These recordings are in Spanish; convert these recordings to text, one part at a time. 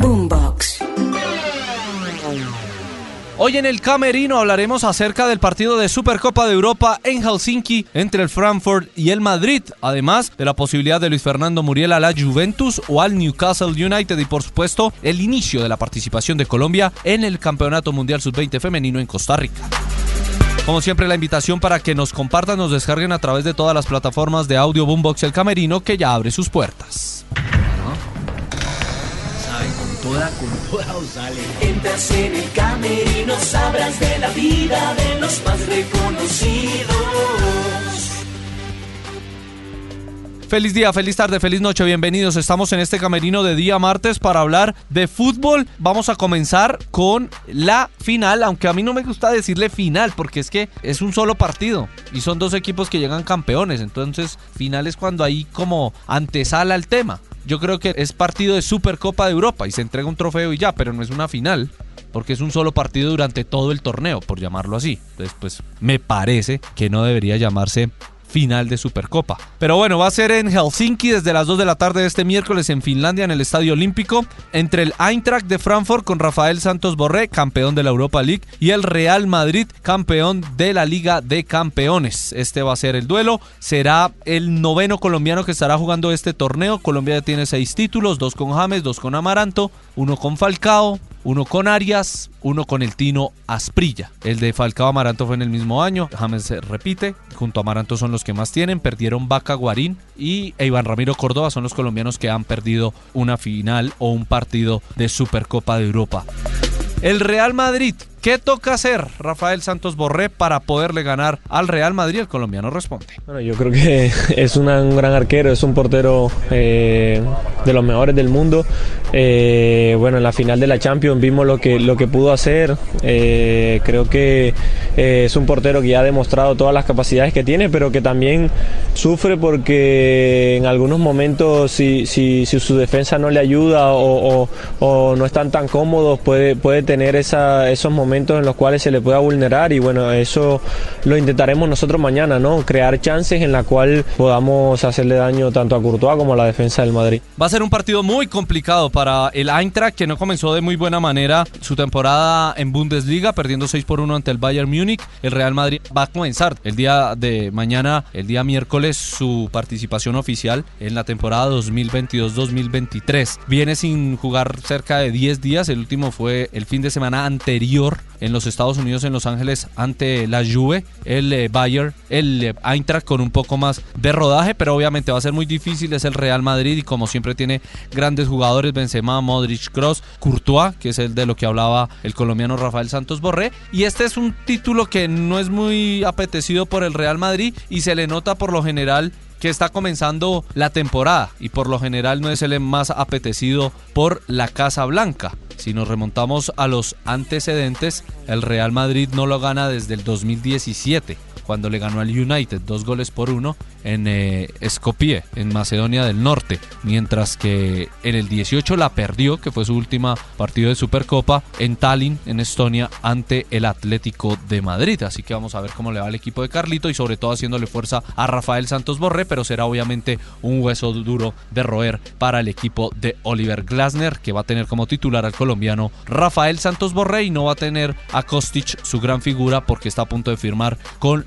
Boombox. Hoy en el Camerino hablaremos acerca del partido de Supercopa de Europa en Helsinki entre el Frankfurt y el Madrid, además de la posibilidad de Luis Fernando Muriel a la Juventus o al Newcastle United y por supuesto el inicio de la participación de Colombia en el Campeonato Mundial Sub-20 femenino en Costa Rica. Como siempre, la invitación para que nos compartan, nos descarguen a través de todas las plataformas de audio Boombox El Camerino que ya abre sus puertas. Con toda os sale. Entras en el camerino, sabrás de la vida de los más reconocidos. Feliz día, feliz tarde, feliz noche, bienvenidos. Estamos en este camerino de día martes para hablar de fútbol. Vamos a comenzar con la final, aunque a mí no me gusta decirle final porque es que es un solo partido y son dos equipos que llegan campeones. Entonces, final es cuando hay como antesala al tema. Yo creo que es partido de Supercopa de Europa y se entrega un trofeo y ya, pero no es una final porque es un solo partido durante todo el torneo, por llamarlo así. Entonces, pues me parece que no debería llamarse final de Supercopa. Pero bueno, va a ser en Helsinki desde las 2 de la tarde de este miércoles en Finlandia en el Estadio Olímpico entre el Eintracht de Frankfurt con Rafael Santos Borré, campeón de la Europa League, y el Real Madrid, campeón de la Liga de Campeones. Este va a ser el duelo. Será el noveno colombiano que estará jugando este torneo. Colombia ya tiene seis títulos, dos con James, dos con Amaranto, uno con Falcao, uno con Arias, uno con el Tino Asprilla. El de Falcao Amaranto fue en el mismo año, James se repite, junto a Amaranto son los que más tienen, perdieron Vaca Guarín y Iván Ramiro Córdoba son los colombianos que han perdido una final o un partido de Supercopa de Europa. El Real Madrid ¿Qué toca hacer Rafael Santos Borré para poderle ganar al Real Madrid? El colombiano responde. Bueno, yo creo que es un gran arquero, es un portero eh, de los mejores del mundo. Eh, bueno, en la final de la Champions vimos lo que, lo que pudo hacer. Eh, creo que es un portero que ya ha demostrado todas las capacidades que tiene, pero que también sufre porque en algunos momentos si, si, su defensa no le ayuda o, no están tan cómodos, puede, puede tener esos momentos en los cuales se le pueda vulnerar y bueno, eso lo intentaremos nosotros mañana, ¿no? Crear chances en la cual podamos hacerle daño tanto a Courtois como a la defensa del Madrid. Va a ser un partido muy complicado para el Eintracht que no comenzó de muy buena manera su temporada en Bundesliga, perdiendo 6 por 1 ante el Bayern Múnich. El Real Madrid va a comenzar el día de mañana, el día miércoles, su participación oficial en la temporada 2022-2023. Viene sin jugar cerca de 10 días, el último fue el fin de semana anterior en los Estados Unidos, en Los Ángeles, ante la Juve, el eh, Bayern, el eh, Eintracht con un poco más de rodaje, pero obviamente va a ser muy difícil, es el Real Madrid y como siempre tiene grandes jugadores, Benzema, Modric, Cross, Courtois, que es el de lo que hablaba el colombiano Rafael Santos Borré, y este es un título que no es muy apetecido por el Real Madrid y se le nota por lo general que está comenzando la temporada y por lo general no es el más apetecido por la Casa Blanca. Si nos remontamos a los antecedentes, el Real Madrid no lo gana desde el 2017 cuando le ganó al United dos goles por uno en eh, en Macedonia del Norte, mientras que en el 18 la perdió, que fue su última partido de Supercopa, en Tallinn, en Estonia, ante el Atlético de Madrid. Así que vamos a ver cómo le va al equipo de Carlito y sobre todo haciéndole fuerza a Rafael Santos Borré, pero será obviamente un hueso duro de roer para el equipo de Oliver Glasner, que va a tener como titular al colombiano Rafael Santos Borré y no va a tener a Kostic, su gran figura, porque está a punto de firmar con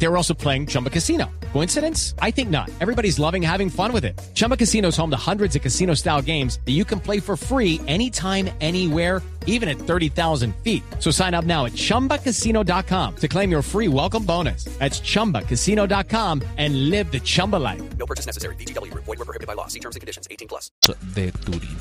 They were also playing Chumba Casino. Coincidence? I think not. Everybody's loving having fun with it. Chumba Casino is home to hundreds of casino style games that you can play for free anytime, anywhere, even at 30,000 feet. So sign up now at chumbacasino.com to claim your free welcome bonus. That's chumbacasino.com and live the Chumba life. No purchase necessary. DTW, void, were prohibited by law. See terms and conditions 18 plus. De Turín.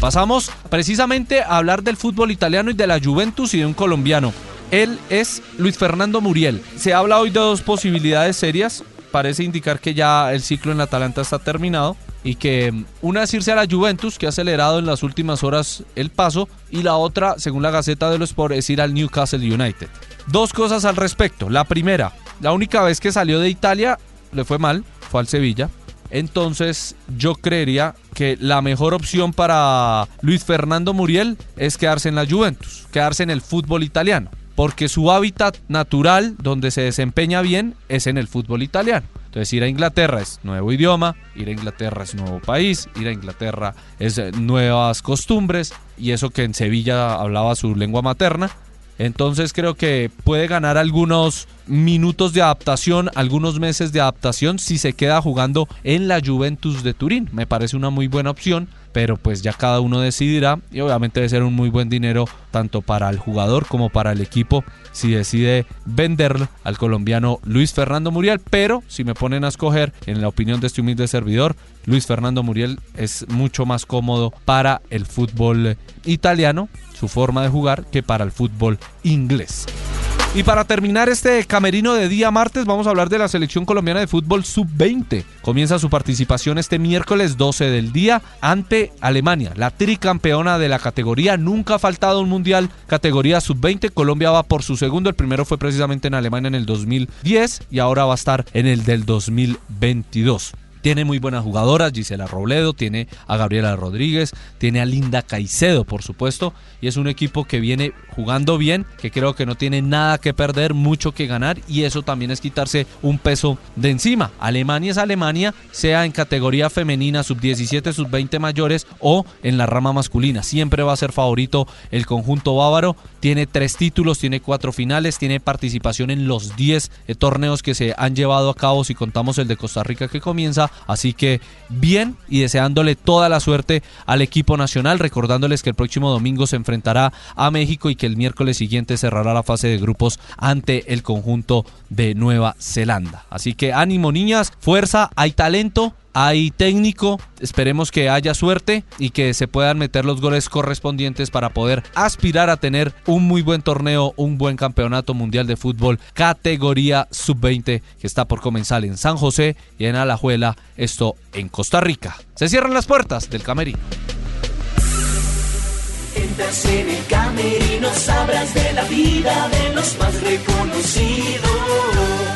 Pasamos precisamente a hablar del fútbol italiano y de la Juventus y de un colombiano. Él es Luis Fernando Muriel. Se habla hoy de dos posibilidades serias. Parece indicar que ya el ciclo en la Atalanta está terminado y que mm, una es irse a la Juventus, que ha acelerado en las últimas horas el paso, y la otra, según la Gaceta de los Sport, es ir al Newcastle United. Dos cosas al respecto. La primera, la única vez que salió de Italia le fue mal, fue al Sevilla. Entonces yo creería que la mejor opción para Luis Fernando Muriel es quedarse en la Juventus, quedarse en el fútbol italiano, porque su hábitat natural donde se desempeña bien es en el fútbol italiano. Entonces ir a Inglaterra es nuevo idioma, ir a Inglaterra es nuevo país, ir a Inglaterra es eh, nuevas costumbres y eso que en Sevilla hablaba su lengua materna. Entonces creo que puede ganar algunos minutos de adaptación, algunos meses de adaptación si se queda jugando en la Juventus de Turín. Me parece una muy buena opción, pero pues ya cada uno decidirá y obviamente debe ser un muy buen dinero tanto para el jugador como para el equipo si decide vender al colombiano Luis Fernando Muriel, pero si me ponen a escoger, en la opinión de este humilde servidor, Luis Fernando Muriel es mucho más cómodo para el fútbol italiano, su forma de jugar, que para el fútbol inglés. Y para terminar este camerino de día martes, vamos a hablar de la selección colombiana de fútbol sub-20. Comienza su participación este miércoles 12 del día ante Alemania, la tricampeona de la categoría. Nunca ha faltado un mundial categoría sub-20. Colombia va por su segundo. El primero fue precisamente en Alemania en el 2010 y ahora va a estar en el del 2022. Tiene muy buenas jugadoras, Gisela Robledo, tiene a Gabriela Rodríguez, tiene a Linda Caicedo, por supuesto, y es un equipo que viene jugando bien, que creo que no tiene nada que perder, mucho que ganar, y eso también es quitarse un peso de encima. Alemania es Alemania, sea en categoría femenina, sub-17, sub-20 mayores o en la rama masculina. Siempre va a ser favorito el conjunto bávaro. Tiene tres títulos, tiene cuatro finales, tiene participación en los 10 torneos que se han llevado a cabo, si contamos el de Costa Rica que comienza Así que bien y deseándole toda la suerte al equipo nacional, recordándoles que el próximo domingo se enfrentará a México y que el miércoles siguiente cerrará la fase de grupos ante el conjunto de Nueva Zelanda. Así que ánimo niñas, fuerza, hay talento, hay técnico, esperemos que haya suerte y que se puedan meter los goles correspondientes para poder aspirar a tener un muy buen torneo, un buen campeonato mundial de fútbol categoría sub-20 que está por comenzar en San José y en Alajuela, esto en Costa Rica. Se cierran las puertas del camerino. Entras en el camerino, sabrás de la vida de los más reconocidos.